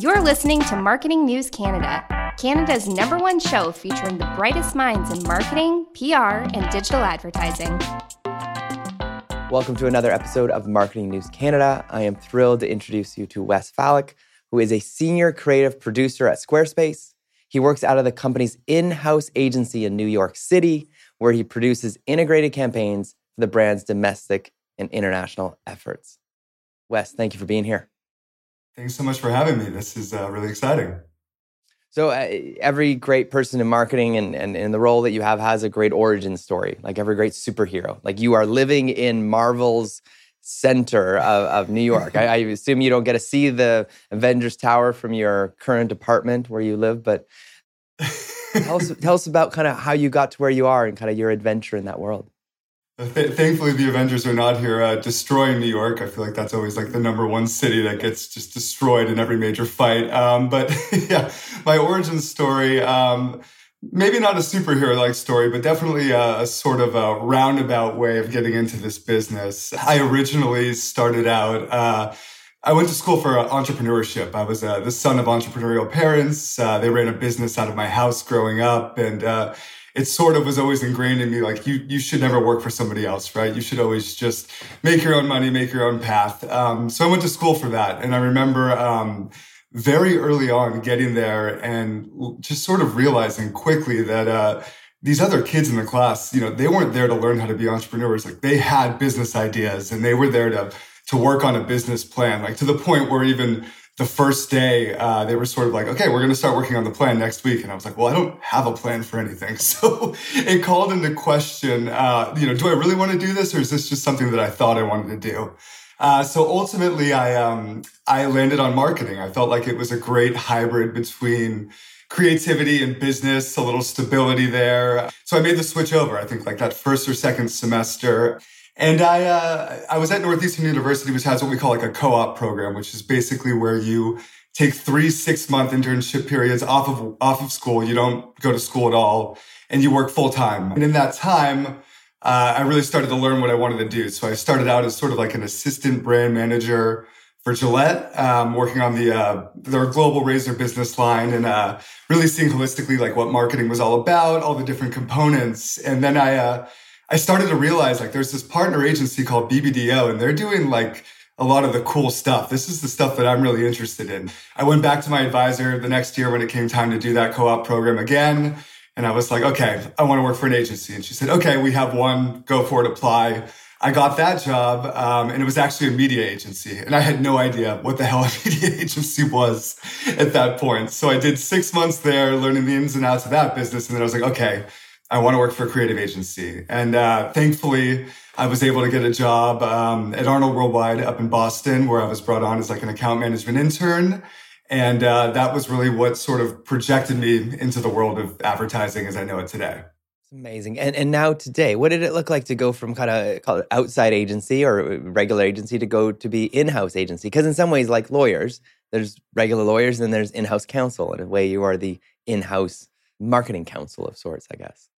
You're listening to Marketing News Canada, Canada's number one show featuring the brightest minds in marketing, PR, and digital advertising. Welcome to another episode of Marketing News Canada. I am thrilled to introduce you to Wes Fallick, who is a senior creative producer at Squarespace. He works out of the company's in house agency in New York City, where he produces integrated campaigns for the brand's domestic and international efforts. Wes, thank you for being here. Thanks so much for having me. This is uh, really exciting. So, uh, every great person in marketing and, and, and the role that you have has a great origin story, like every great superhero. Like you are living in Marvel's center of, of New York. I, I, assume you don't get to see the Avengers Tower from your current apartment where you live, but tell, us, tell us about kind of how you got to where you are and kind of your adventure in that world. Th- thankfully, the Avengers are not here uh, destroying New York. I feel like that's always like the number one city that gets just destroyed in every major fight. Um, but yeah, my origin story, um, maybe not a superhero like story, but definitely a, a, sort of a roundabout way of getting into this business. I originally started out. Uh, I went to school for entrepreneurship. I was uh, the son of entrepreneurial parents. Uh, they ran a business out of my house growing up, and uh, it sort of was always ingrained in me like you you should never work for somebody else right? You should always just make your own money make your own path. Um, so i went to school for that. And i remember um, very early on getting there and just sort of realizing quickly that uh, these other kids in the class you know they weren't there to learn how to be entrepreneurs. Like they had business ideas and they were there to to work on a business plan like to the point where even the first day, uh, they were sort of like, okay, we're going to start working on the plan next week. And I was like, well, I don't have a plan for anything. So it called into question, uh, you know, do I really want to do this or is this just something that I thought I wanted to do? Uh, so ultimately, I, um, I landed on marketing. I felt like it was a great hybrid between creativity and business, a little stability there. So I made the switch over. I think like that first or second semester. And I, uh, I was at Northeastern University, which has what we call like a co-op program, which is basically where you take three six month internship periods off of, off of school. You don't go to school at all and you work full time. And in that time, uh, I really started to learn what I wanted to do. So I started out as sort of like an assistant brand manager for Gillette, um, working on the uh, their global razor business line and uh, really seeing holistically like what marketing was all about, all the different components. And then I uh, I started to realize like there's this partner agency called BBDO and they're doing like a lot of the cool stuff. This is the stuff that I'm really interested in. I went back to my advisor the next year when it came time to do that co-op program again. And I was like, okay, I want to work for an agency. And she said, okay, we have one, go for it, apply. I got that job, um, and it was actually a media agency. And I had no idea what the hell a media agency was at that point. So I did six months there learning the ins and outs of that business. And then I was like, okay, I want to work for a creative agency. And uh, thankfully, I was able to get a job um, at Arnold Worldwide up in Boston, where I was brought on as like an account management intern. And uh, that was really what sort of projected me into the world of advertising as I know it today. It's amazing. And and now today, what did it look like to go from kind of outside agency or regular agency to go to be in-house agency? Because in some ways, like lawyers, there's regular lawyers and there's in-house counsel. In a way, you are the in-house marketing counsel of sorts, I guess.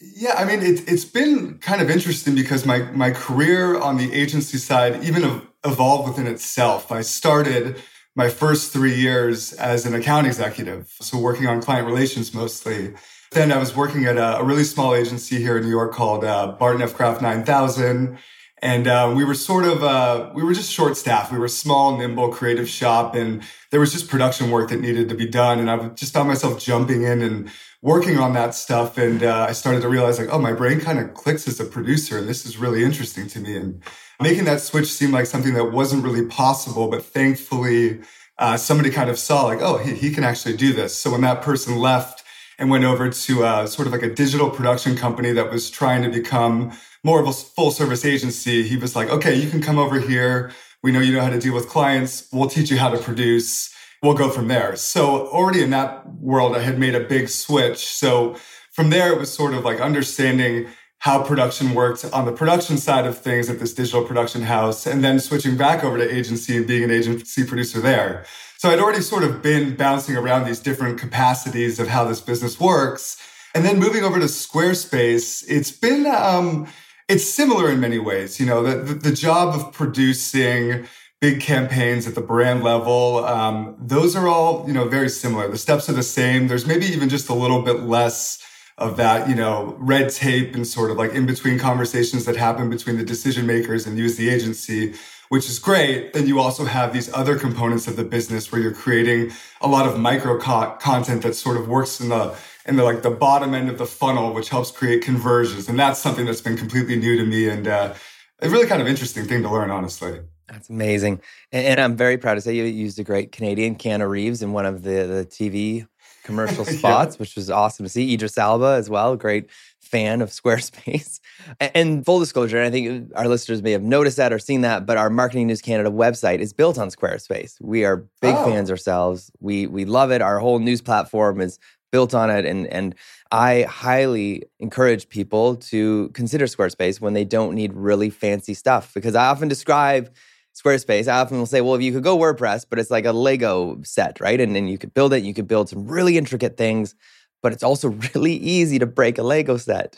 Yeah, I mean, it, it's been kind of interesting because my, my career on the agency side even evolved within itself. I started my first three years as an account executive, so working on client relations mostly. Then I was working at a, a really small agency here in New York called uh, Barton F. Graf 9000. And uh, we were sort of, uh, we were just short staffed. We were a small, nimble, creative shop, and there was just production work that needed to be done. And I just found myself jumping in and working on that stuff. And uh, I started to realize like, oh, my brain kind of clicks as a producer. And this is really interesting to me. And making that switch seemed like something that wasn't really possible. But thankfully, uh, somebody kind of saw like, oh, he, he can actually do this. So when that person left and went over to uh, sort of like a digital production company that was trying to become more of a full service agency, he was like, okay, you can come over here. We know you know how to deal with clients. We'll teach you how to produce we'll go from there. So already in that world, I had made a big switch. So from there, it was sort of like understanding how production worked on the production side of things at this digital production house, and then switching back over to agency and being an agency producer there. So I'd already sort of been bouncing around these different capacities of how this business works. And then moving over to Squarespace, it's been, um, it's similar in many ways. You know, the, the, the job of producing big campaigns at the brand level. Um, those are all, you know, very similar. The steps are the same. There's maybe even just a little bit less of that, you know, red tape and sort of like in between conversations that happen between the decision makers and you as the agency, which is great. Then you also have these other components of the business where you're creating a lot of micro co- content that sort of works in the in the like the bottom end of the funnel, which helps create conversions. And that's something that's been completely new to me and uh, a really kind of interesting thing to learn, honestly. That's amazing. And, and, I'm very proud to say you used a great Canadian, Keanu Reeves, in one of the, the TV commercial spots, yeah. which was awesome to see. Idris Elba as well, great fan of Squarespace. And, and full disclosure, I think uh, our listeners may have noticed that or seen that, but our Marketing News Canada website is built on Squarespace. We are big oh. fans ourselves. We we love it. Our whole news platform is built on it and and I highly encourage people to consider Squarespace when they don't need really fancy stuff because I often describe Squarespace, I often will say, well, if you could go WordPress, but it's like a Lego set, right? And then you could build it, you could build some really intricate things, but it's also really easy to break a Lego set.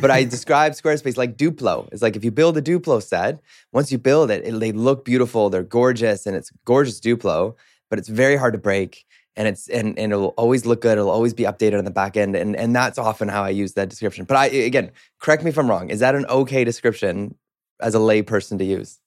But I describe Squarespace like Duplo. It's like if you build a Duplo set, once you build it, it, they look beautiful, they're gorgeous, and it's gorgeous Duplo, but it's very hard to break. And it's and, and it'll always look good. It'll always be updated on the back end. And and that's often how I use that description. But I again, correct me if I'm wrong. Is that an okay description as a lay person to use?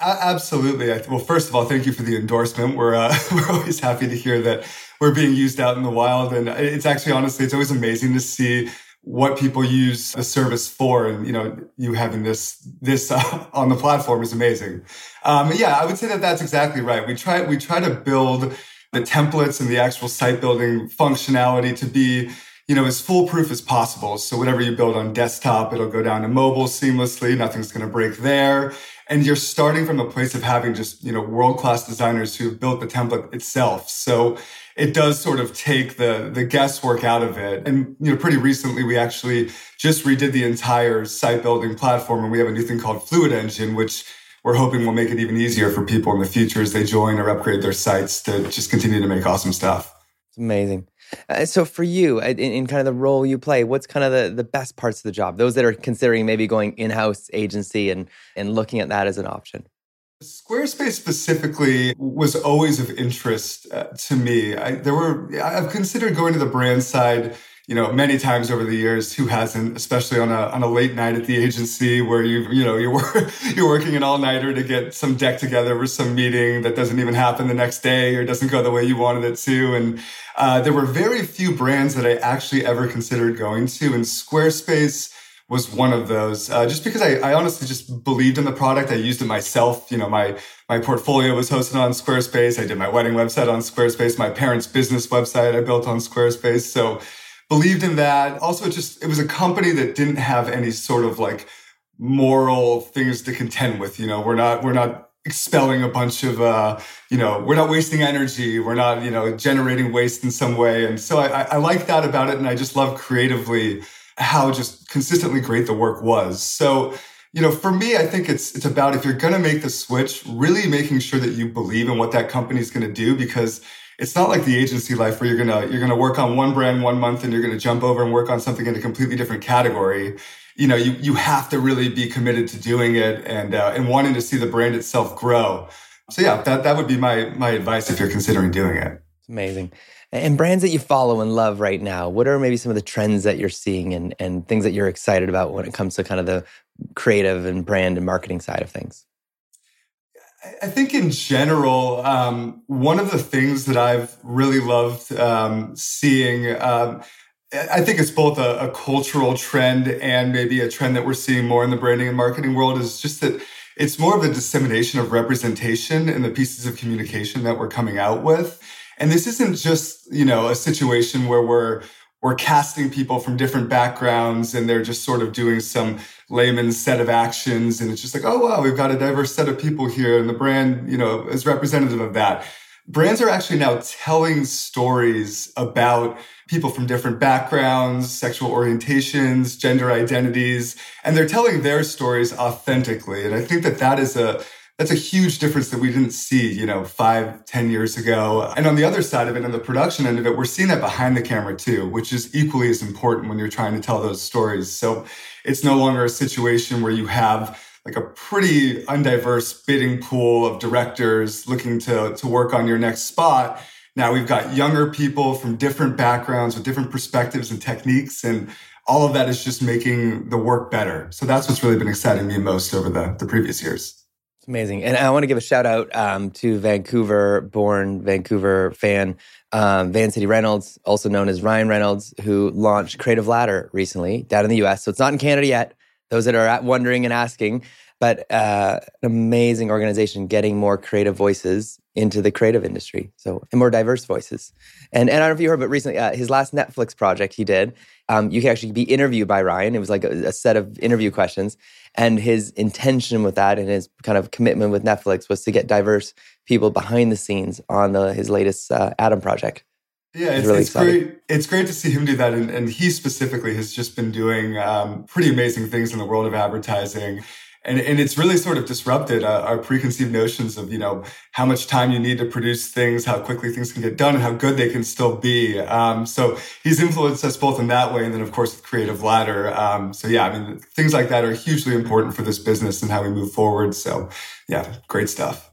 Absolutely. Well, first of all, thank you for the endorsement. We're uh, we're always happy to hear that we're being used out in the wild, and it's actually honestly, it's always amazing to see what people use the service for, and you know, you having this this uh, on the platform is amazing. Um, yeah, I would say that that's exactly right. We try we try to build the templates and the actual site building functionality to be you know, as foolproof as possible. So whatever you build on desktop, it'll go down to mobile seamlessly. Nothing's going to break there. And you're starting from a place of having just, you know, world-class designers who've built the template itself. So it does sort of take the, the guesswork out of it. And, you know, pretty recently we actually just redid the entire site building platform and we have a new thing called Fluid Engine, which we're hoping will make it even easier for people in the future as they join or upgrade their sites to just continue to make awesome stuff. It's amazing. Uh, so for you, in, in, kind of the role you play, what's kind of the, the best parts of the job? Those that are considering maybe going in-house agency and and looking at that as an option. Squarespace specifically was always of interest uh, to me. I, there were I've considered going to the brand side you know, many times over the years, who hasn't, especially on a, on a late night at the agency where you, you know, you're, you're working an all nighter to get some deck together or some meeting that doesn't even happen the next day or doesn't go the way you wanted it to. And, uh, there were very few brands that I actually ever considered going to and Squarespace was one of those, uh, just because I, I honestly just believed in the product. I used it myself. You know, my, my portfolio was hosted on Squarespace. I did my wedding website on Squarespace. My parents' business website I built on Squarespace. So, believed in that. Also, it just, it was a company that didn't have any sort of like moral things to contend with. You know, we're not, we're not expelling a bunch of, uh, you know, we're not wasting energy. We're not, you know, generating waste in some way. And so I, I like that about it. And I just love creatively how just consistently great the work was. So, you know, for me, I think it's it's about if you're going to make the switch, really making sure that you believe in what that company is going to do because it's not like the agency life where you're gonna you're gonna work on one brand one month and you're gonna jump over and work on something in a completely different category. You know, you you have to really be committed to doing it and uh, and wanting to see the brand itself grow. So yeah, that that would be my my advice if you're considering doing it. Amazing. And brands that you follow and love right now, what are maybe some of the trends that you're seeing and, and things that you're excited about when it comes to kind of the creative and brand and marketing side of things? I think in general, um, one of the things that I've really loved um, seeing, um, I think it's both a, a, cultural trend and maybe a trend that we're seeing more in the branding and marketing world is just that it's more of a dissemination of representation in the pieces of communication that we're coming out with. And this isn't just, you know, a situation where we're we're casting people from different backgrounds and they're just sort of doing some layman's set of actions and it's just like oh wow we've got a diverse set of people here and the brand you know is representative of that. Brands are actually now telling stories about people from different backgrounds sexual orientations gender identities and they're telling their stories authentically and i think that that is a that's a huge difference that we didn't see, you know, five, ten years ago. And on the other side of it, on the production end of it, we're seeing that behind the camera too, which is equally as important when you're trying to tell those stories. So it's no longer a situation where you have like a pretty undiverse bidding pool of directors looking to, to work on your next spot. Now we've got younger people from different backgrounds with different perspectives and techniques. And all of that is just making the work better. So that's what's really been exciting me most over the, the previous years. Amazing. And I want to give a shout out um, to Vancouver born, Vancouver fan, um, Van City Reynolds, also known as Ryan Reynolds, who launched Creative Ladder recently down in the US. So it's not in Canada yet. Those that are wondering and asking, but uh, an amazing organization getting more creative voices into the creative industry. So, and more diverse voices. And, and I don't know if you heard, but recently, uh, his last Netflix project he did, um, you could actually be interviewed by Ryan. It was like a, a, set of interview questions. And his intention with that and his kind of commitment with Netflix was to get diverse people behind the scenes on the, his latest uh, Adam project. Yeah, it's, really it's great. It's great to see him do that. And, and he specifically has just been doing um, pretty amazing things in the world of advertising and, and it's really sort of disrupted uh, our preconceived notions of you know how much time you need to produce things how quickly things can get done and how good they can still be. Um, so he's influenced us both in that way and then of course with creative ladder. Um, so yeah i mean things like that are hugely important for this business and how we move forward. So yeah great stuff.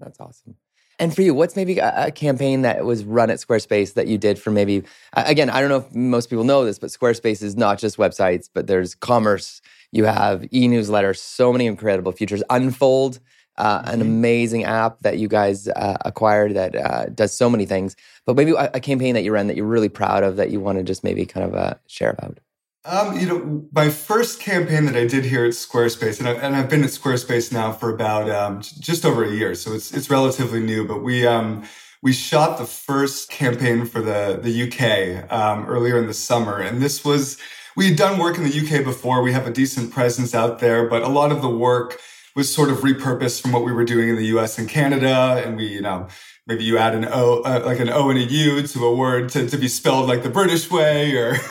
That's awesome. And for you, what's maybe a, a, campaign that was run at Squarespace that you did for maybe, again, I don't know if most people know this, but Squarespace is not just websites, but there's commerce you have e-newsletter, so many incredible features. Unfold, uh, an mm-hmm. amazing app that you guys uh, acquired that uh, does so many things. But maybe a, a, campaign that you ran that you're really proud of that you want to just maybe kind of uh, share about. Um, you know, my first campaign that I did here at Squarespace, and, I, have been at Squarespace now for about um, just over a year, so it's it's relatively new. But we um, we shot the first campaign for the the UK um, earlier in the summer, and this was we had done work in the UK before. We have a decent presence out there, but a lot of the work was sort of repurposed from what we were doing in the US and Canada. And we, you know, maybe you add an O, uh, like an O and a U to a word to, to be spelled like the British way, or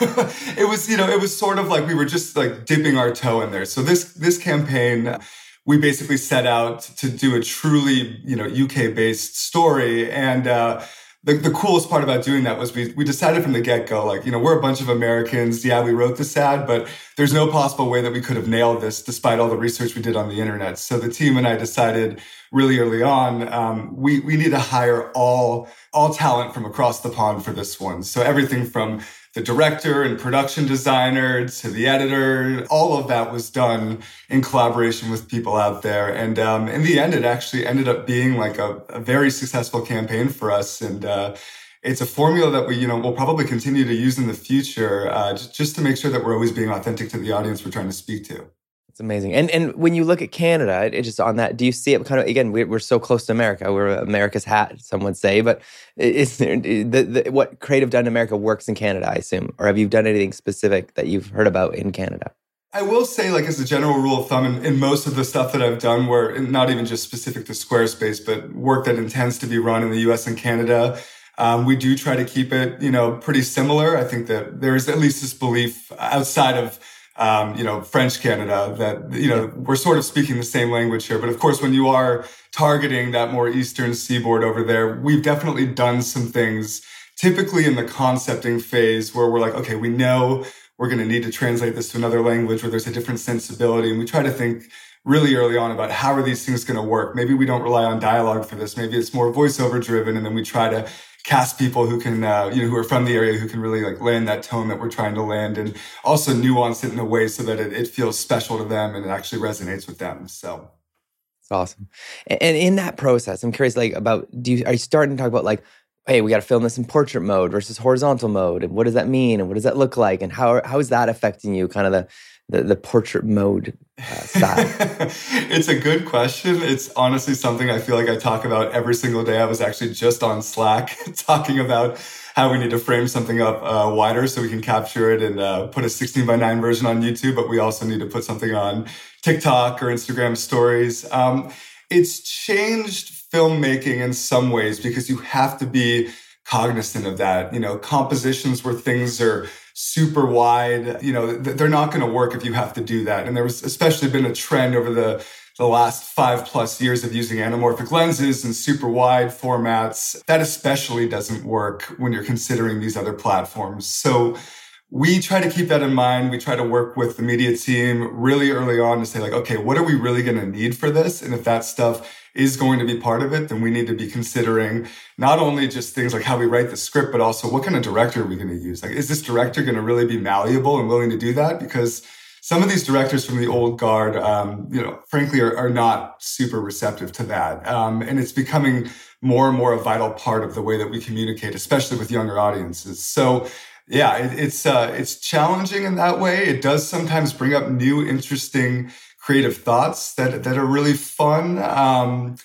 it was, you know, it was sort of like we were just like dipping our toe in there. So this, this campaign, we basically set out to do a truly, you know, UK based story. And, uh, the, the coolest part about doing that was we, we decided from the get go, like, you know, we're a bunch of Americans. Yeah, we wrote this ad, but there's no possible way that we could have nailed this despite all the research we did on the internet. So the team and I decided really early on, um, we, we need to hire all, all talent from across the pond for this one. So everything from the director and production designer to the editor. All of that was done in collaboration with people out there. And um, in the end, it actually ended up being like a, a very successful campaign for us. And uh, it's a formula that we, you know, will probably continue to use in the future, uh, just, just to make sure that we're always being authentic to the audience we're trying to speak to. It's amazing. And and when you look at Canada, it, it, just on that, do you see it kind of again? We're, we're so close to America. We're America's hat, some would say. But is there, the, the, what creative done in America works in Canada? I assume, or have you done anything specific that you've heard about in Canada? I will say, like as a general rule of thumb, in, in most of the stuff that I've done, where not even just specific to Squarespace, but work that intends to be run in the U.S. and Canada. Um, we do try to keep it, you know, pretty similar. I think that there is at least this belief outside of um, you know, French Canada, that, you know, we're sort of speaking the same language here. But of course, when you are targeting that more eastern seaboard over there, we've definitely done some things, typically in the concepting phase where we're like, okay, we know we're going to need to translate this to another language where there's a different sensibility. And we try to think really early on about how are these things going to work. Maybe we don't rely on dialogue for this. Maybe it's more voiceover driven. And then we try to cast people who can, uh, you know, who are from the area who can really like land that tone that we're trying to land and also nuance it in a way so that it, it feels special to them and it actually resonates with them. So. It's awesome. And in that process, I'm curious, like, about do you are you starting to talk about like, hey, we got to film this in portrait mode versus horizontal mode, and what does that mean, and what does that look like, and how how is that affecting you? Kind of the the, the portrait mode uh, style? it's a good question. It's honestly something I feel like I talk about every single day. I was actually just on Slack talking about how we need to frame something up uh, wider so we can capture it and uh, put a 16 by 9 version on YouTube, but we also need to put something on TikTok or Instagram stories. Um, it's changed filmmaking in some ways because you have to be cognizant of that. You know, compositions where things are super wide, you know, they're not going to work if you have to do that. And there was especially been a trend over the the last five plus years of using anamorphic lenses and super wide formats. That especially doesn't work when you're considering these other platforms. So we try to keep that in mind. We try to work with the media team really early on to say like, okay, what are we really going to need for this? And if that stuff is going to be part of it, then we need to be considering not only just things like how we write the script, but also what kind of director are we going to use? Like, is this director going to really be malleable and willing to do that? Because some of these directors from the old guard, um, you know, frankly, are, are, not super receptive to that. Um, and it's becoming more and more a vital part of the way that we communicate, especially with younger audiences. So yeah, it, it's uh, it's challenging in that way. It does sometimes bring up new, interesting, creative thoughts that that are really fun. Um,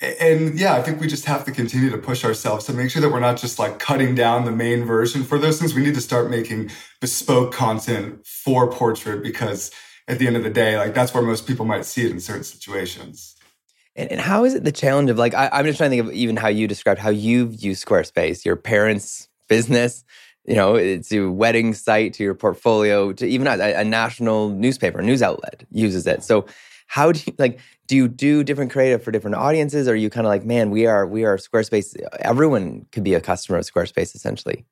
and yeah, I think we just have to continue to push ourselves to make sure that we're not just like cutting down the main version for those things. We need to start making bespoke content for portrait because at the end of the day, like that's where most people might see it in certain situations. And, and how is it the challenge of like, I, I'm just trying to think of even how you described how you've used Squarespace, your parents' business you know, to wedding site, to your portfolio, to even a, a, national newspaper, news outlet uses it. So how do you like do you do different creative for different audiences? Or are you kind of like, man, we are we are Squarespace, everyone could be a customer of Squarespace essentially?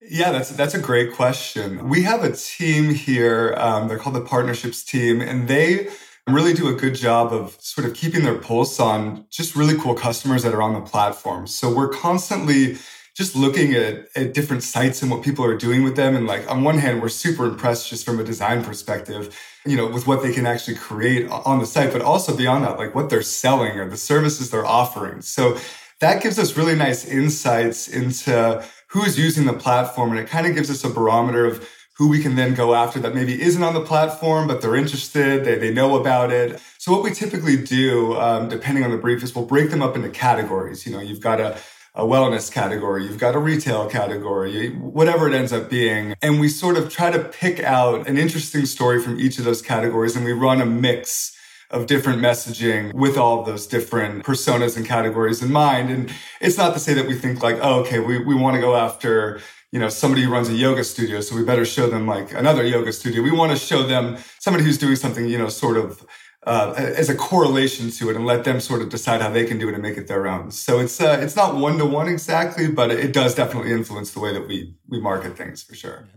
Yeah, that's that's a great question. We have a team here. Um, they're called the partnerships team, and they really do a good job of sort of keeping their pulse on just really cool customers that are on the platform. So we're constantly just looking at, at different sites and what people are doing with them. And like, on one hand, we're super impressed just from a design perspective, you know, with what they can actually create on the site, but also beyond that, like what they're selling or the services they're offering. So that gives us really nice insights into who's using the platform. And it kind of gives us a barometer of who we can then go after that maybe isn't on the platform, but they're interested, they, they know about it. So what we typically do, um, depending on the brief, is we'll break them up into categories. You know, you've got a a wellness category, you've got a retail category, whatever it ends up being. And we sort of try to pick out an interesting story from each of those categories and we run a mix of different messaging with all those different personas and categories in mind. And it's not to say that we think like, oh, okay, we, we want to go after, you know, somebody who runs a yoga studio. So we better show them like another yoga studio. We want to show them somebody who's doing something, you know, sort of uh, as a correlation to it and let them sort of decide how they can do it and make it their own. So it's uh, it's not one to one exactly, but it does definitely influence the way that we we market things for sure.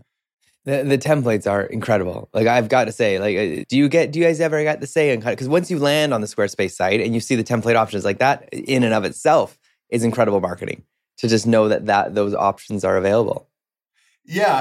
The, the templates are incredible. Like I've got to say, like, uh, do you get do you guys ever get to say and because once you land on the Squarespace site and you see the template options like that, in and of itself is incredible marketing to just know that that those options are available. Yeah,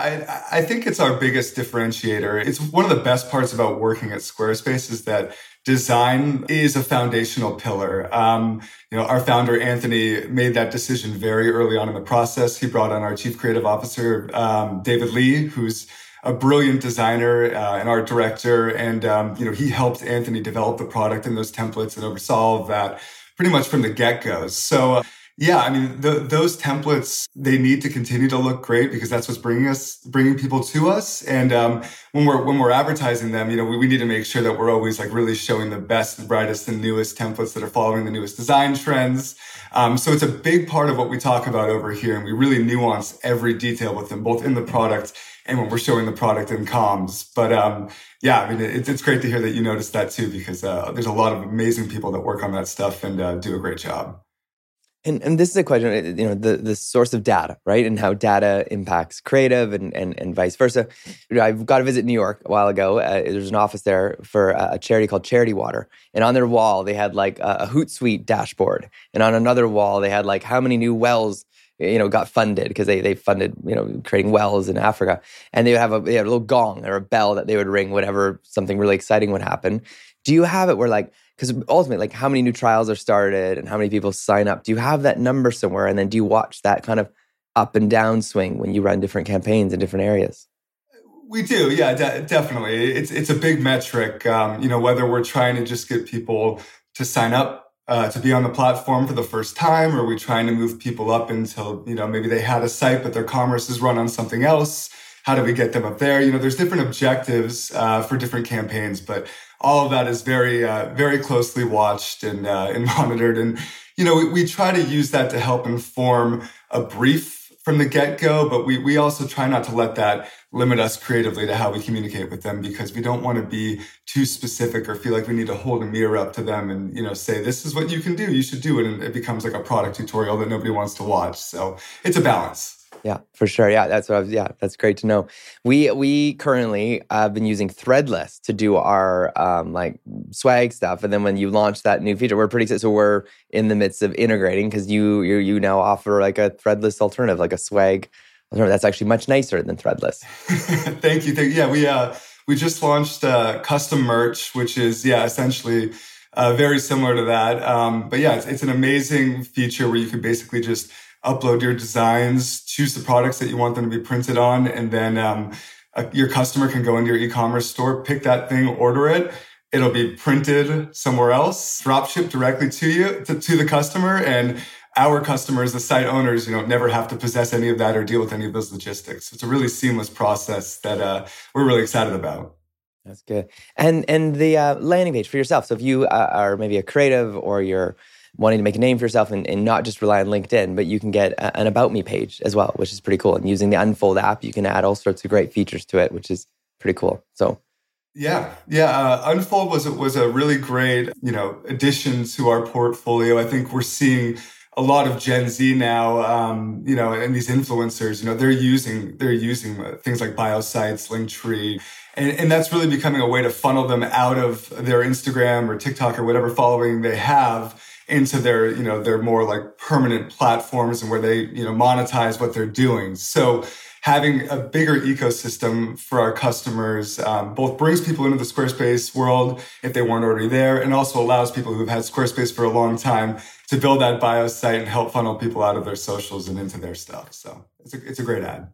I, I, think it's our biggest differentiator. It's one of the best parts about working at Squarespace is that design is a foundational pillar. Um, you know, our founder Anthony made that decision very early on in the process. He brought on our chief creative officer um, David Lee, who's a brilliant designer uh, and art director, and um, you know he helped Anthony develop the product and those templates and oversaw that pretty much from the get go. So. Uh, yeah, I mean, the, those templates, they need to continue to look great because that's what's bringing us, bringing people to us. And, um, when we're, when we're advertising them, you know, we, we need to make sure that we're always like really showing the best, the brightest, and newest templates that are following the newest design trends. Um, so it's a big part of what we talk about over here. And we really nuance every detail with them, both in the product and when we're showing the product in comms. But, um, yeah, I mean, it's, it's great to hear that you noticed that too, because, uh, there's a lot of amazing people that work on that stuff and, uh, do a great job. And, and this is a question, you know, the, the source of data, right? And how data impacts creative and, and, and vice versa. I've got to visit New York a while ago. Uh, there's an office there for a charity called Charity Water. And on their wall, they had like a, a Hootsuite dashboard. And on another wall, they had like how many new wells you know got funded because they they funded you know creating wells in Africa and they would have a, they had a little gong or a bell that they would ring whenever something really exciting would happen. Do you have it where like because ultimately, like how many new trials are started and how many people sign up? Do you have that number somewhere? And then do you watch that kind of up and down swing when you run different campaigns in different areas? We do, yeah, de- definitely. It's it's a big metric. Um, you know, whether we're trying to just get people to sign up uh, to be on the platform for the first time, or we trying to move people up until you know maybe they had a site but their commerce is run on something else. How do we get them up there? You know, there's different objectives uh, for different campaigns, but all of that is very, uh, very closely watched and, uh, and monitored. And, you know, we, we, try to use that to help inform a brief from the get go, but we, we also try not to let that limit us creatively to how we communicate with them because we don't want to be too specific or feel like we need to hold a mirror up to them and, you know, say, this is what you can do. You should do it. And it becomes like a product tutorial that nobody wants to watch. So it's a balance. Yeah, for sure. Yeah, that's what I was. Yeah, that's great to know. We we currently have been using Threadless to do our um, like swag stuff, and then when you launch that new feature, we're pretty excited. So we're in the midst of integrating because you you you now offer like a Threadless alternative, like a swag alternative that's actually much nicer than Threadless. thank you. Thank. Yeah, we uh we just launched uh, custom merch, which is yeah essentially. Uh, very similar to that, um, but yeah, it's, it's an amazing feature where you can basically just upload your designs, choose the products that you want them to be printed on, and then um, uh, your customer can go into your e-commerce store, pick that thing, order it. It'll be printed somewhere else, drop shipped directly to you, to, to the customer. And our customers, the site owners, you know, never have to possess any of that or deal with any of those logistics. It's a really seamless process that uh, we're really excited about. That's good. And and the uh, landing page for yourself. So if you uh, are maybe a creative or you're wanting to make a name for yourself and, and not just rely on LinkedIn, but you can get a, an About Me page as well, which is pretty cool. And using the Unfold app, you can add all sorts of great features to it, which is pretty cool. So, yeah, yeah. Uh, Unfold was was a really great you know addition to our portfolio. I think we're seeing a lot of Gen Z now, um, you know, and these influencers, you know, they're using they're using things like biosites, Linktree, and, and that's really becoming a way to funnel them out of their Instagram or TikTok or whatever following they have into their, you know, their more like permanent platforms and where they, you know, monetize what they're doing. So having a bigger ecosystem for our customers um, both brings people into the Squarespace world if they weren't already there, and also allows people who've had Squarespace for a long time to build that bio site and help funnel people out of their socials and into their stuff. So it's a, it's a great ad.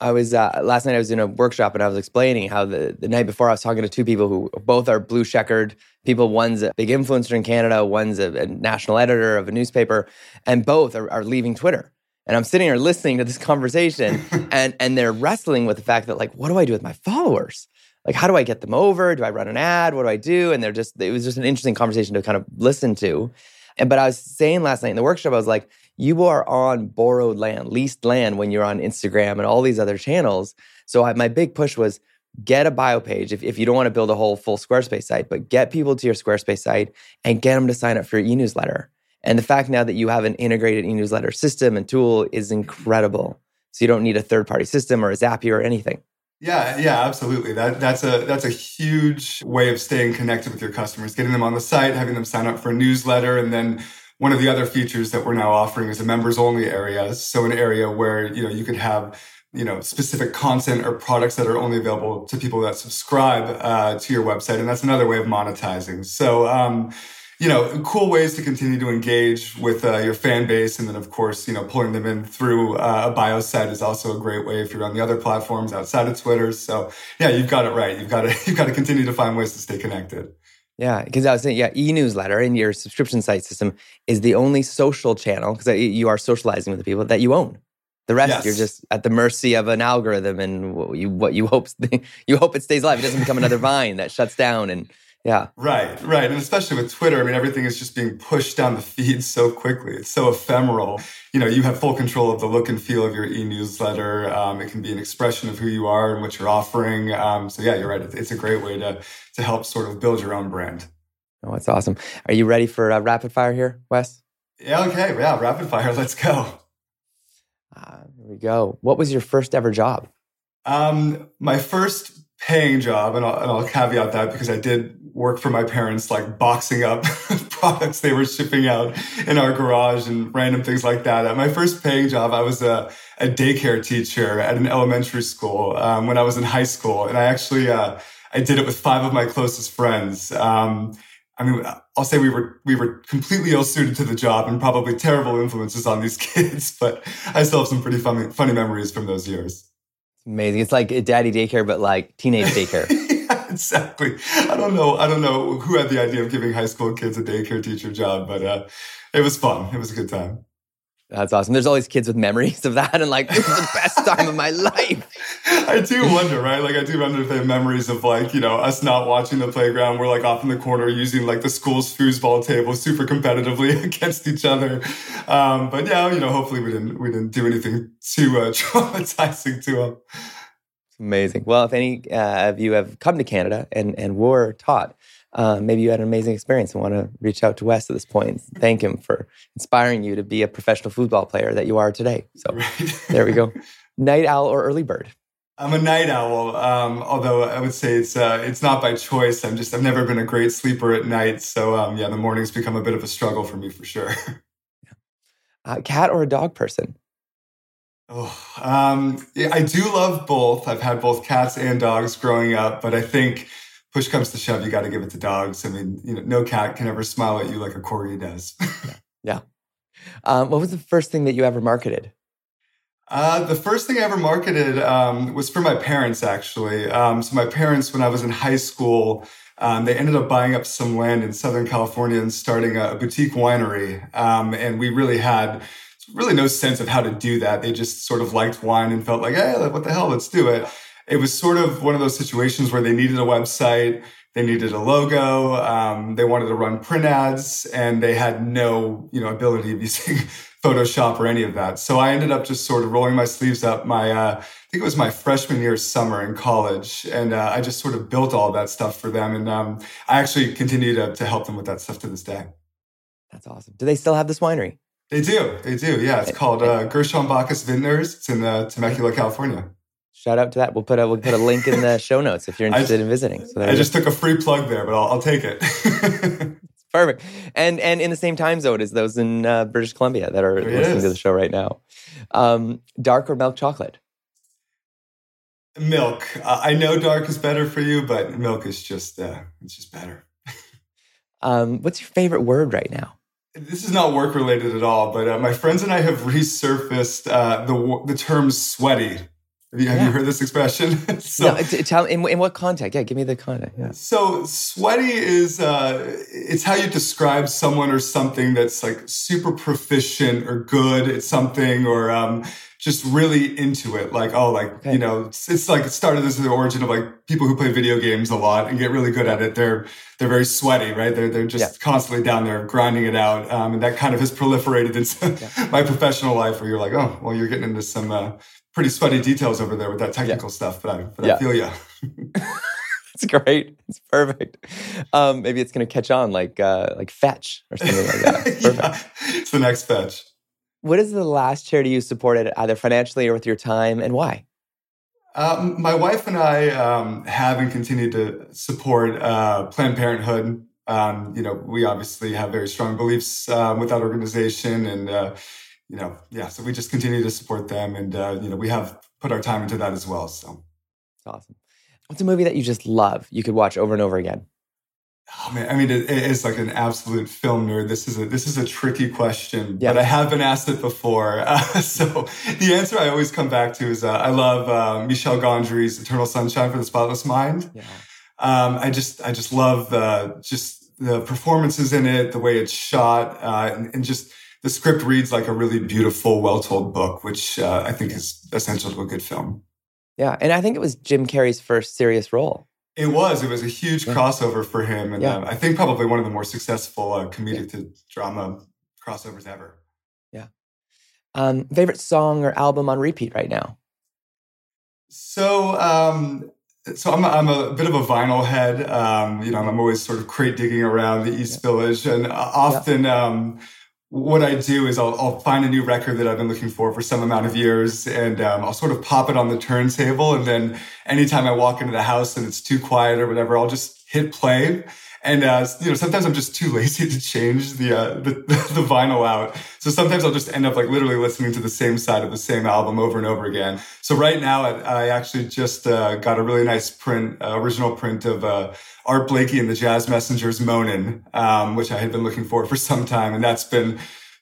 I was uh, last night. I was in a workshop and I was explaining how the, the night before I was talking to two people who both are blue checkered people. One's a big influencer in Canada. One's a, a national editor of a newspaper, and both are, are leaving Twitter. And I'm sitting here listening to this conversation, and and they're wrestling with the fact that like, what do I do with my followers? Like, how do I get them over? Do I run an ad? What do I do? And they're just it was just an interesting conversation to kind of listen to. And but I was saying last night in the workshop, I was like, you are on borrowed land, leased land when you're on Instagram and all these other channels. So I, my big push was get a bio page if, if you don't want to build a whole full Squarespace site, but get people to your Squarespace site and get them to sign up for your e-newsletter. And the fact now that you have an integrated e-newsletter system and tool is incredible. So you don't need a third party system or a Zapier or anything. Yeah, yeah, absolutely. That that's a that's a huge way of staying connected with your customers, getting them on the site, having them sign up for a newsletter, and then one of the other features that we're now offering is a members only area. So an area where you know you could have you know specific content or products that are only available to people that subscribe uh, to your website, and that's another way of monetizing. So. Um, you know, cool ways to continue to engage with uh, your fan base. And then, of course, you know, pulling them in through uh, a bio site is also a great way if you're on the other platforms outside of Twitter. So yeah, you've got it right. You've got to, you've got to continue to find ways to stay connected. Yeah, because I was saying, yeah, e-newsletter in your subscription site system is the only social channel because you are socializing with the people that you own. The rest, yes. you're just at the mercy of an algorithm, and what you what you hope you hope it stays alive. It doesn't become another Vine that shuts down and yeah. Right, right. And especially with Twitter, I mean, everything is just being pushed down the feed so quickly. It's so ephemeral. You know, you have full control of the look and feel of your e newsletter. Um, it can be an expression of who you are and what you're offering. Um, so, yeah, you're right. It's a great way to, to help sort of build your own brand. Oh, that's awesome. Are you ready for uh, rapid fire here, Wes? Yeah, okay. Yeah, rapid fire. Let's go. Uh, here we go. What was your first ever job? Um, my first paying job, and I'll, and I'll caveat that because I did work for my parents, like boxing up products they were shipping out in our garage and random things like that. At my first paying job, I was a, a daycare teacher at an elementary school um, when I was in high school, and I actually uh, I did it with five of my closest friends. Um, I mean, I'll say we were we were completely ill suited to the job and probably terrible influences on these kids, but I still have some pretty funny funny memories from those years. Amazing. It's like daddy daycare, but like teenage daycare. exactly. I don't know. I don't know who had the idea of giving high school kids a daycare teacher job, but uh, it was fun. It was a good time. That's awesome. There's always kids with memories of that and like, this is the best time of my life. I do wonder, right? Like, I do wonder if they have memories of like, you know, us not watching the playground. We're like off in the corner using like the school's foosball table super competitively against each other. Um, but yeah, you know, hopefully we didn't, we didn't do anything too uh, traumatizing to them. Amazing. Well, if any uh, of you have come to Canada and, and were taught uh, maybe you had an amazing experience and want to reach out to Wes at this point and thank him for inspiring you to be a professional football player that you are today. So right. there we go. Night owl or early bird? I'm a night owl, um, although I would say it's uh, it's not by choice. I'm just I've never been a great sleeper at night, so um, yeah, the mornings become a bit of a struggle for me for sure. uh, cat or a dog person? Oh, um, I do love both. I've had both cats and dogs growing up, but I think push comes to shove, you got to give it to dogs. I mean, you know, no cat can ever smile at you like a corgi does. yeah. yeah. Um, what was the first thing that you ever marketed? Uh, the first thing I ever marketed um, was for my parents, actually. Um, so my parents, when I was in high school, um, they ended up buying up some land in Southern California and starting a, a boutique winery. Um, and we really had really no sense of how to do that. They just sort of liked wine and felt like, hey, what the hell, let's do it it was sort of one of those situations where they needed a website, they needed a logo, um, they wanted to run print ads, and they had no, you know, ability of using Photoshop or any of that. So I ended up just sort of rolling my sleeves up. My, uh, I think it was my freshman year summer in college, and uh, I just sort of built all that stuff for them, and um, I actually continue to, to help them with that stuff to this day. That's awesome. Do they still have this winery? They do. They do. Yeah, it's called uh, Gershon Bachus Vintners. It's in uh, Temecula, California shout out to that. We'll put a we'll put a link in the show notes if you're interested I, in visiting. So I just took a free plug there, but I'll, I'll take it. Perfect. And and in the same time zone as those in uh, British Columbia that are there listening to the show right now. Um, dark or milk chocolate? Milk. Uh, I know dark is better for you, but milk is just uh, it's just better. um, what's your favorite word right now? This is not work related at all, but uh, my friends and I have resurfaced uh, the the term sweaty have you, have you heard this expression? so, no, tell in, in what context? Yeah, give me the context. Yeah. So sweaty is uh, it's how you describe someone or something that's like super proficient or good at something or um, just really into it. Like oh, like okay. you know, it's, it's, like it started as the origin of like people who play video games a lot and get really good at it. They're they're very sweaty, right? They're they're just yeah. constantly down there grinding it out, um, and that kind of has proliferated into yeah. my professional life, where you're like, oh, well, you're getting into some. Uh, pretty sweaty details over there with that technical yeah. stuff, but I, but yeah. I feel you. it's great. It's perfect. Um, maybe it's going to catch on like uh, like fetch or something like that. it's the next fetch. What is the last charity you supported, either financially or with your time, and why? Um, my wife and I um, have and continue to support uh, Planned Parenthood. Um, you know, we obviously have very strong beliefs um, with that organization, and uh, you know, yeah, so we just continue to support them, and uh, you know, we have put our time into that as well. So, it's awesome. What's a movie that you just love? You could watch over and over again. Oh man, I mean, it, it is like an absolute film nerd. This is a this is a tricky question, yeah. but I have been asked it before. Uh, so the answer I always come back to is uh, I love uh, Michel Gondry's Eternal Sunshine for the Spotless Mind. Yeah. Um, I just I just love the just the performances in it, the way it's shot, uh, and, and, just the script reads like a really beautiful, well told book, which uh, I think is essential to a good film. Yeah, and I think it was Jim Carrey's first serious role. It was. It was a huge yeah. crossover for him, and yeah. um, I think probably one of the more successful uh, comedic yeah. to drama crossovers ever. Yeah. Um, favorite song or album on repeat right now? So, um, so I'm a, I'm a bit of a vinyl head. Um, you know, I'm always sort of crate digging around the East Village, and uh, often. Um, what I do is I'll, I'll, find a new record that I've been looking for for some amount of years, and um, I'll sort of pop it on the turntable. And then anytime I walk into the house and it's too quiet or whatever, I'll just hit play. And uh, you know, sometimes I'm just too lazy to change the, uh, the, the vinyl out. So sometimes I'll just end up like literally listening to the same side of the same album over and over again. So right now, I, I actually just uh, got a really nice print, uh, original print of uh, Art Blakey and the Jazz Messengers Moanin', um, which I had been looking for for some time. And that's been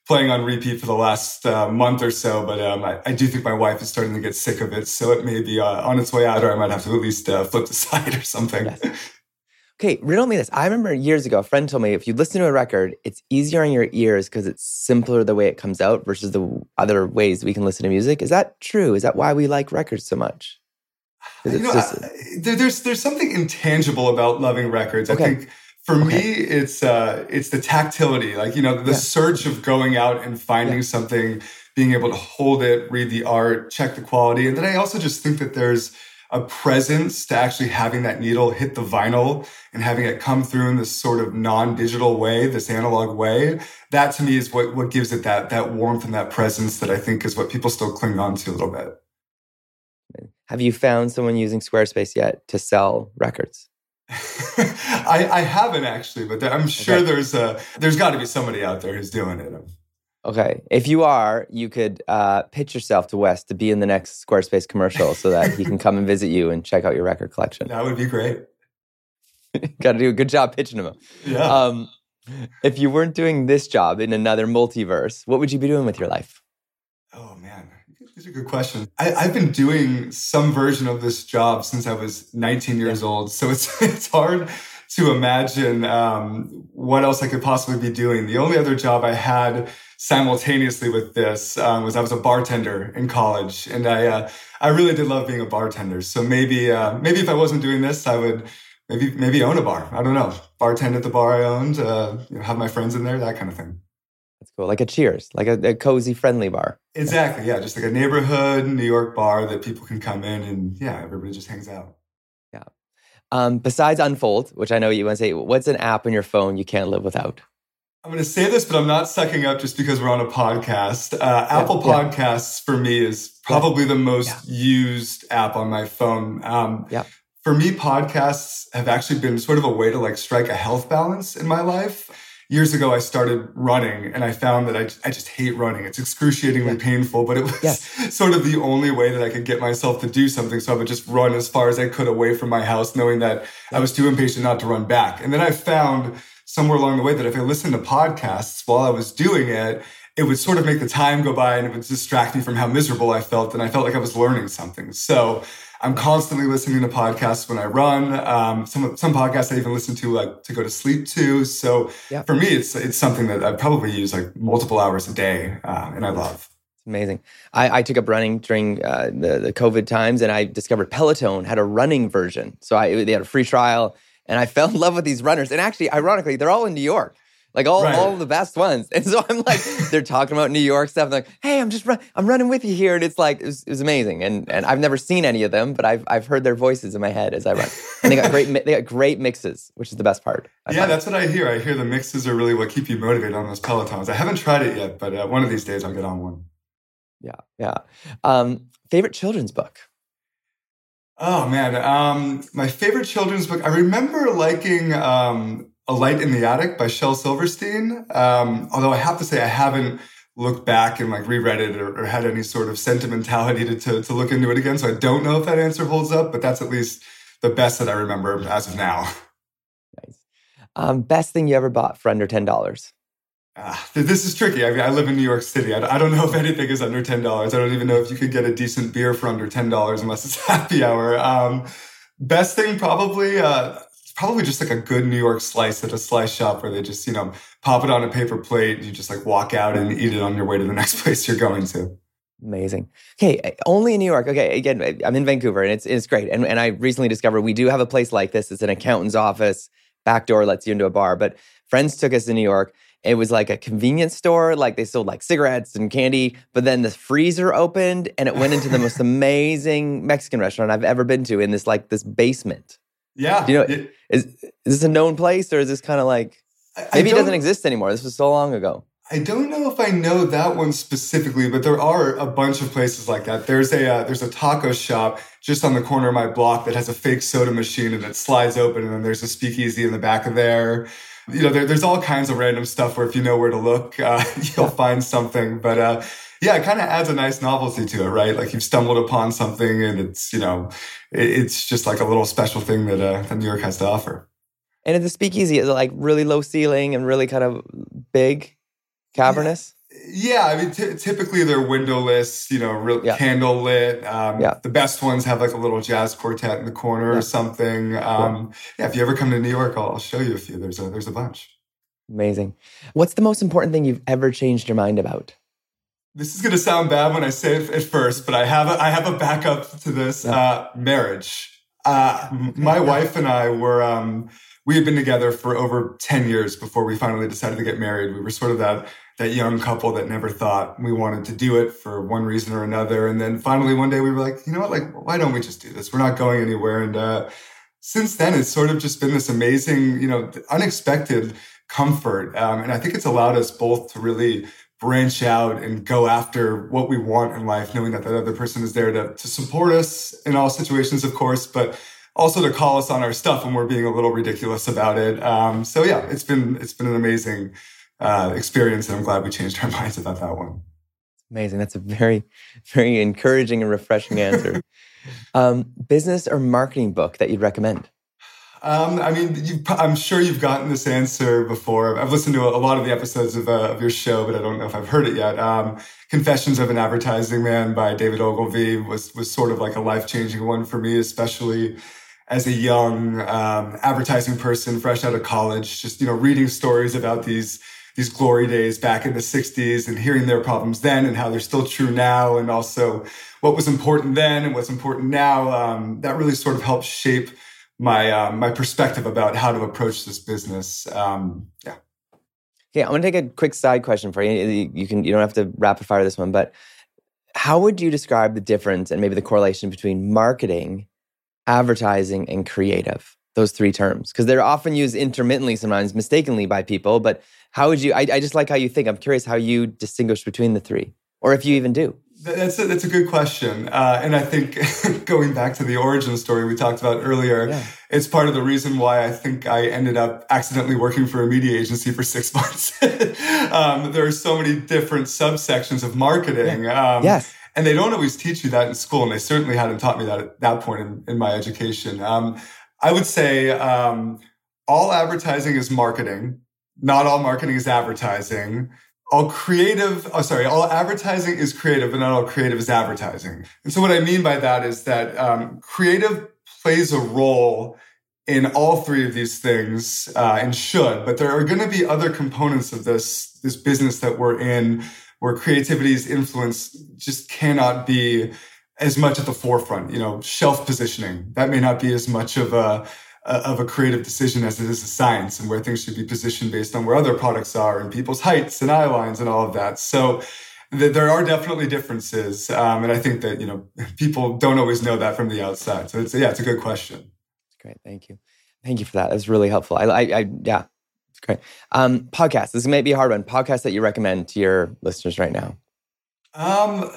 playing on repeat for the last uh, month or so. But um, I, I, do think my wife is starting to get sick of it. So it may be uh, on its way out, or I might have to at least uh, flip the side or something. Yes. Okay, riddle me this. I remember years ago, a friend told me if you listen to a record, it's easier on your ears because it's simpler the way it comes out versus the other ways we can listen to music. Is that true? Is that why we like records so much? You know, just, I, there's there's something intangible about loving records. Okay. I think for okay. me, it's uh, it's the tactility, like you know, the yeah. search of going out and finding yeah. something, being able to hold it, read the art, check the quality, and then I also just think that there's a presence to actually having that needle hit the vinyl and having it come through in this sort of non-digital way, this analog way. That to me is what what gives it that that warmth and that presence that I think is what people still cling on to a little bit. Have you found someone using Squarespace yet to sell records? I, I, haven't actually, but I'm sure okay. there's a there's got to be somebody out there who's doing it. Okay, if you are, you could uh, pitch yourself to Wes to be in the next Squarespace commercial, so that he can come and visit you and check out your record collection. That would be great. got to do a good job pitching him. Yeah. Um, if you weren't doing this job in another multiverse, what would you be doing with your life? Oh man, these are good questions. I, have been doing some version of this job since I was 19 years yeah. old, so it's it's hard to imagine um, what else I could possibly be doing. The only other job I had simultaneously with this um, was I was a bartender in college, and I uh, I really did love being a bartender. So maybe uh, maybe if I wasn't doing this, I would maybe maybe own a bar. I don't know, bartend at the bar I owned, uh, you know, have my friends in there, that kind of thing. That's cool. Like a Cheers, like a, a, cozy, friendly bar. Exactly. Yeah. Just like a neighborhood New York bar that people can come in and yeah, everybody just hangs out. Yeah. Um, besides Unfold, which I know you want to say, what's an app on your phone you can't live without? I'm going to say this, but I'm not sucking up just because we're on a podcast. Uh, yeah, Apple Podcasts yeah. for me is probably yeah. the most used app on my phone. Um, yeah. For me, podcasts have actually been sort of a way to like strike a health balance in my life years ago I started running and I found that I, I just hate running. It's excruciatingly painful, but it was yes. sort of the only way that I could get myself to do something. So I would just run as far as I could away from my house, knowing that. I was too impatient not to run back. And then I found somewhere along the way that if I listened to podcasts while I was doing it, it would sort of make the time go by and it would distract me from how miserable I felt. And I felt like I was learning something. So I'm constantly listening to podcasts when I run. Um, some some podcasts I even listen to like to go to sleep to. So yeah. for me, it's it's something that I probably use like multiple hours a day, uh, and I love. It's amazing. I, I took up running during uh, the the COVID times, and I discovered Peloton had a running version. So I they had a free trial, and I fell in love with these runners. And actually, ironically, they're all in New York. like all, Right. all the best ones. And so I'm like, they're talking about New York stuff. Like, hey, I'm just run- I'm running with you here, and it's like it was, it was amazing. And and I've never seen any of them, but I've I've heard their voices in my head as I run. And they got great they got great mixes, which is the best part. I Yeah, find. that's what I hear. I hear the mixes are really what keep you motivated on those pelotons. I haven't tried it yet, but uh, one of these days I'll get on one. yeah, yeah. Um, favorite children's book. Oh man, um, my favorite children's book. I remember liking um, "A Light in the Attic" by Shel Silverstein. Um, although I have to say I haven't looked back and like reread it or, or had any sort of sentimentality to, to to look into it again. So I don't know if that answer holds up, but that's at least the best that I remember as of now. Nice. Um, best thing you ever bought for under ten dollars. Th- this is tricky. I mean, I live in New York City. I, I don't know if anything is under ten dollars. I don't even know if you could get a decent beer for under ten dollars unless it's happy hour. Um, best thing probably, uh, probably just like a good New York slice at a slice shop where they just you know pop it on a paper plate. and You just like walk out and eat it on your way to the next place you're going to. Amazing. Okay, only in New York. Okay, again, I'm in Vancouver, and it's it's great. And and I recently discovered we do have a place like this. It's an accountant's office. Back door lets you into a bar. But friends took us to New York. It was like a convenience store. Like they sold like cigarettes and candy. But then the freezer opened, and it went into the most amazing Mexican restaurant I've ever been to in this like this basement. Yeah, Do you know- it- Is is this a known place, or is this kind of like maybe it doesn't exist anymore? This was so long ago. I don't know if I know that one specifically, but there are a bunch of places like that. There's a uh, there's a taco shop just on the corner of my block that has a fake soda machine and it slides open, and then there's a speakeasy in the back of there. You know, there, there's all kinds of random stuff where if you know where to look, uh, you'll find something. But uh, yeah, it kind of adds a nice novelty to it, right? Like you've stumbled upon something, and it's you know, it, it's just like a little special thing that uh, that New York has to offer. And at the speakeasy, is it like really low ceiling and really kind of big, cavernous? Yeah, I mean, ty typically they're windowless, you know, real Yeah. candle lit. Um, Yeah. The best ones have like a little jazz quartet in the corner Yeah. or something. Um, yeah, if you ever come to New York, I'll, I'll show you a few. There's a there's a bunch. Amazing. What's the most important thing you've ever changed your mind about? This is gonna sound bad when I say it at first, but I have a, I have a backup to this. Uh, marriage. Uh, my wife and I were um, we had been together for over ten years before we finally decided to get married. We were sort of that that young couple that never thought we wanted to do it for one reason or another. And then finally one day we were like, you know what? Like, why don't we just do this? We're not going anywhere. And uh, since then, it's sort of just been this amazing, you know, unexpected comfort. Um, and I think it's allowed us both to really branch out and go after what we want in life, knowing that that other person is there to, to support us in all situations, of course, but also to call us on our stuff when we're being a little ridiculous about it. Um, so yeah, it's been, it's been an amazing uh, experience. And I'm glad we changed our minds about that one. Amazing. That's a very, very encouraging and refreshing answer. um, business or marketing book that you'd recommend? Um, I mean, you, I'm sure you've gotten this answer before. I've listened to a, a lot of the episodes of, uh, of your show, but I don't know if I've heard it yet. Um, Confessions of an Advertising Man by David Ogilvy was was sort of like a life changing one for me, especially as a young um, advertising person, fresh out of college. Just you know, reading stories about these these glory days back in the 60s and hearing their problems then and how they're still true now and also what was important then and what's important now um, that really sort of helped shape my um, my perspective about how to approach this business um, yeah Okay, I'm gonna take a quick side question for you. You- You can you don't have to rapid fire this one, but how would you describe the difference and maybe the correlation between marketing, advertising, and creative? Those three terms, because they're often used intermittently, sometimes mistakenly by people. But how would you? I, I just like how you think. I'm curious how you distinguish between the three, or if you even do. That's a, that's a good question. Uh, and I think going back to the origin story we talked about earlier, Yeah. it's part of the reason why I think I ended up accidentally working for a media agency for six months. um, there are so many different subsections of marketing. Um, Yes. And they don't always teach you that in school. And they certainly hadn't taught me that at that point in, in my education. Um, I would say um, all advertising is marketing. Not all marketing is advertising all creative, oh, sorry, all advertising is creative, but not all creative is advertising. And so what I mean by that is that um, creative plays a role in all three of these things uh, and should, but there are going to be other components of this this business that we're in where creativity's influence just cannot be as much at the forefront. You know, shelf positioning that may not be as much of a of a creative decision as it is a science and where things should be positioned based on where other products are and people's heights and eye lines and all of that. So th- there are definitely differences. Um, and I think that, you know, people don't always know that from the outside. So it's, yeah, it's a good question. Great. Thank you. Thank you for that. That's really helpful. I, I, I yeah, it's great. Um, podcast. This may be a hard one. Podcast that you recommend to your listeners right now. Um,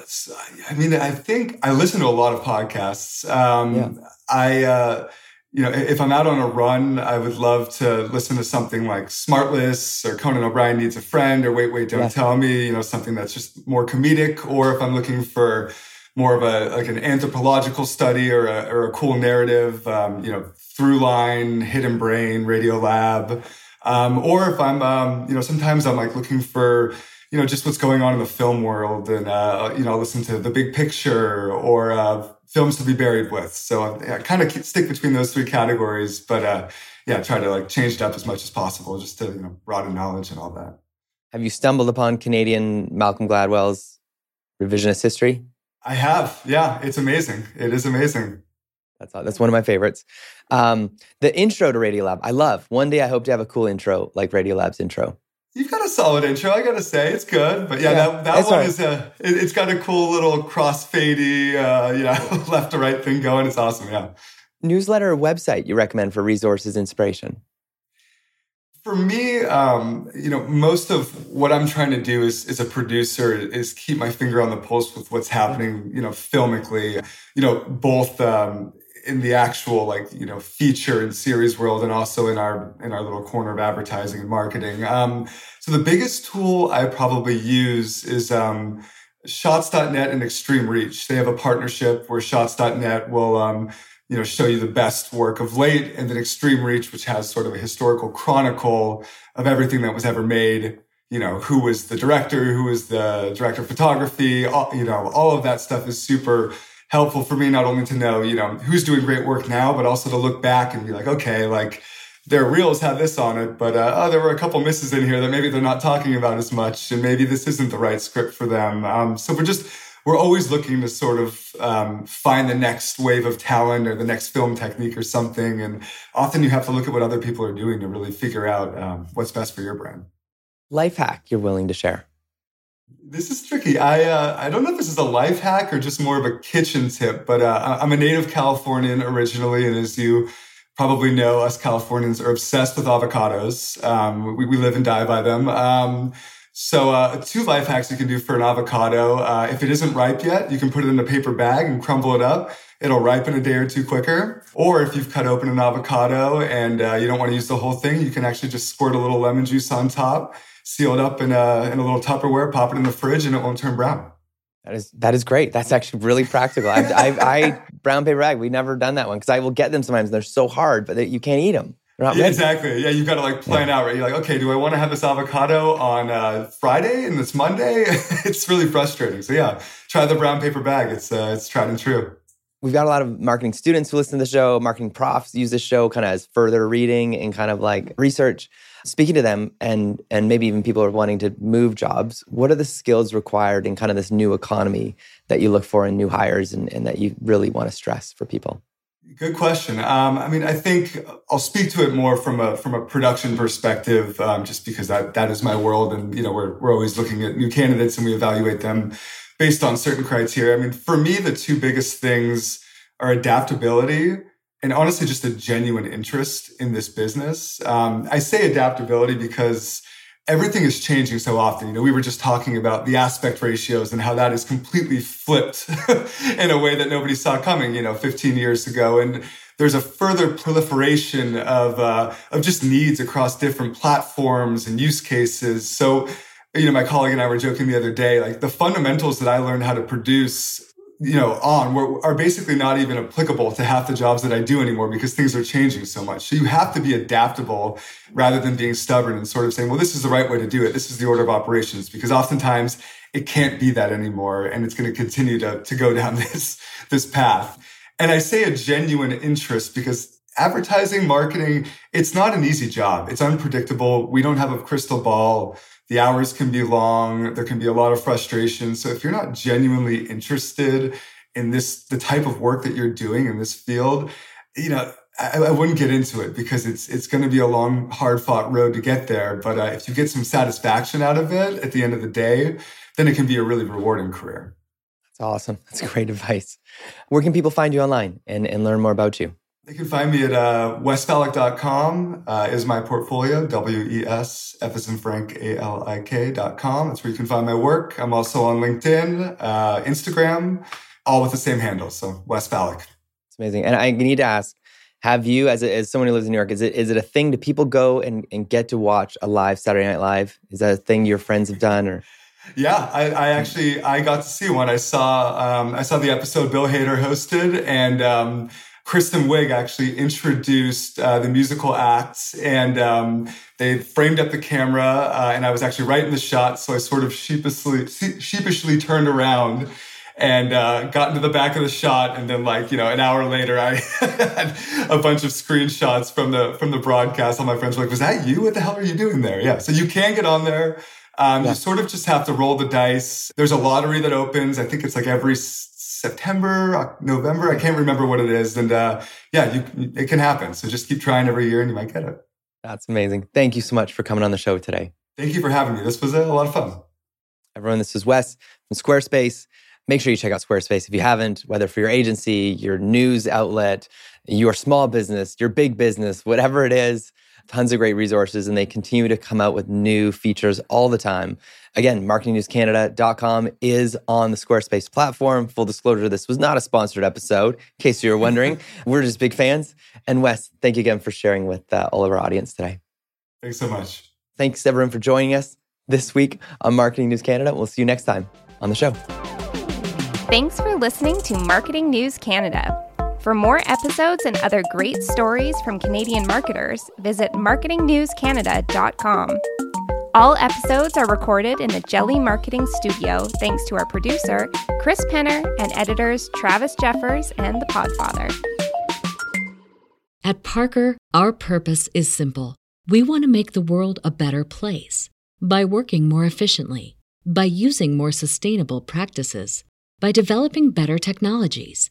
I mean, I think I listen to a lot of podcasts. Um, yeah. I, uh, you know, if I'm out on a run, I would love to listen to something like Smartless or Conan O'Brien Needs a Friend or Wait, Wait, Don't yeah. Tell Me, you know, something that's just more comedic. Or if I'm looking for more of a, like an anthropological study or a, or a cool narrative, um, you know, Throughline, Hidden Brain, Radiolab. Um, or if I'm, um, you know, sometimes I'm like looking for, you know, just what's going on in the film world and, uh, you know, listen to the big picture or, uh, films to be buried with. So I, I kind of stick between those three categories, but, uh, yeah, try to like change it up as much as possible just to, you know, broaden knowledge and all that. Have you stumbled upon Canadian Malcolm Gladwell's revisionist history? I have. Yeah, it's amazing. It is amazing. That's that's one of my favorites. Um, the intro to Radiolab, I love. One day I hope to have a cool intro like Radiolab's intro. You've got a solid intro, I gotta say. It's good. But yeah, yeah that, that one right. is a it, has got a cool little crossfadey uh, you know, left to right thing going. It's awesome, yeah. Newsletter or website you recommend for resources inspiration? For me, um, you know, most of what I'm trying to do is, as a producer is keep my finger on the pulse with what's happening, you know, filmically, you know, both um, in the actual like you know feature and series world and also in our in our little corner of advertising and marketing. Um, so the biggest tool i probably use is um, shots.net and extreme reach. They have a partnership where shots.net will um, you know show you the best work of late and then extreme reach which has sort of a historical chronicle of everything that was ever made you know who was the director who was the director of photography all, you know all of that stuff is super helpful for me not only to know, you know, who's doing great work now, but also to look back and be like, okay, like their reels have this on it, but uh, oh, there were a couple misses in here that maybe they're not talking about as much, and maybe this isn't the right script for them. Um, so we're just we're always looking to sort of um, find the next wave of talent or the next film technique or something, and often you have to look at what other people are doing to really figure out um, what's best for your brand. Life hack you're willing to share. This is tricky. I uh, I don't know if this is a life hack or just more of a kitchen tip, but uh, I'm a native Californian originally, and as you probably know, us Californians are obsessed with avocados. Um, we, we live and die by them. Um, so, uh, two life hacks you can do for an avocado. Uh, if it isn't ripe yet, you can put it in a paper bag and crumble it up. It'll ripen a day or two quicker. Or if you've cut open an avocado and uh, you don't want to use the whole thing, you can actually just squirt a little lemon juice on top seal it up in a, in a little Tupperware, pop it in the fridge, and it won't turn brown. That is that is great. That's actually really practical. I, I, I brown paper bag. We've never done that one because I will get them sometimes. They're so hard, but they, you can't eat them. Yeah, exactly. Yeah, you've got to like plan yeah. out. Right? You're like, okay, do I want to have this avocado on uh, Friday and it's Monday? it's really frustrating. So yeah, try the brown paper bag. It's uh, it's tried and true. We've got a lot of marketing students who listen to the show. Marketing profs use this show kind of as further reading and kind of like research speaking to them and and maybe even people are wanting to move jobs what are the skills required in kind of this new economy that you look for in new hires and, and that you really want to stress for people? Good question. Um, i mean i think i'll speak to it more from a from a production perspective um, just because that that is my world and you know we're, we're always looking at new candidates and we evaluate them based on certain criteria. I mean for me the two biggest things are adaptability and honestly just a genuine interest in this business. Um, I say adaptability because everything is changing so often. You know, we were just talking about the aspect ratios and how that is completely flipped in a way that nobody saw coming, you know, 15 years ago. And there's a further proliferation of, uh, of just needs across different platforms and use cases. So, you know, my colleague and I were joking the other day, like the fundamentals that I learned how to produce you know, on were, are basically not even applicable to half the jobs that I do anymore because things are changing so much. So you have to be adaptable rather than being stubborn and sort of saying, well, this is the right way to do it. This is the order of operations because oftentimes it can't be that anymore. And it's going to continue to, to go down this, this path. And I say a genuine interest because advertising, marketing, it's not an easy job. It's unpredictable. We don't have a crystal ball the hours can be long. There can be a lot of frustration. So if you're not genuinely interested in this, the type of work that you're doing in this field, you know, I, I, wouldn't get into it because it's it's going to be a long, hard fought road to get there. But uh, if you get some satisfaction out of it at the end of the day, then it can be a really rewarding career. That's awesome. That's great advice. Where can people find you online and, and learn more about you? They can find me at uh, wesfalik.com uh, is my portfolio, W-E-S, F as in Frank, A-L-I-K.com. That's where you can find my work. I'm also on LinkedIn, uh, Instagram, all with the same handle. So Wes Falik. It's amazing. And I need to ask, have you, as, a, as someone who lives in New York, is it is it a thing? Do people go and, and get to watch a live Saturday Night Live? Is that a thing your friends have done or? Yeah, I, I, actually I got to see one. I saw um, I saw the episode Bill Hader hosted, and um, Kristen Wiig actually introduced uh, the musical acts, and um, they framed up the camera, uh, and I was actually right in the shot, so I sort of sheepishly sheepishly turned around and uh, got into the back of the shot. And then, like you know, an hour later, I had a bunch of screenshots from the from the broadcast. All my friends were like, "Was that you? What the hell are you doing there?" Yeah, so you can get on there. Um, yeah. You sort of just have to roll the dice. There's a lottery that opens. I think it's like every September, November. I can't remember what it is. And uh, yeah, you, it can happen. So just keep trying every year, and you might get it. That's amazing. Thank you so much for coming on the show today. Thank you for having me. This was a lot of fun. Everyone, this is Wes from Squarespace make sure you check out Squarespace if you haven't, whether for your agency, your news outlet, your small business, your big business, whatever it is. Tons of great resources, and they continue to come out with new features all the time. Again, marketingnewscanada.com is on the Squarespace platform. Full disclosure, this was not a sponsored episode, in case you were wondering. we're just big fans. And Wes, thank you again for sharing with uh, all of our audience today. Thanks so much. Thanks, everyone, for joining us this week on Marketing News Canada. We'll see you next time on the show. Thanks for listening to Marketing News Canada. For more episodes and other great stories from Canadian marketers, visit marketingnewscanada.com. All episodes are recorded in the Jelly Marketing Studio thanks to our producer, Chris Penner, and editors Travis Jeffers and The Podfather. At Parker, our purpose is simple. We want to make the world a better place by working more efficiently, by using more sustainable practices by developing better technologies,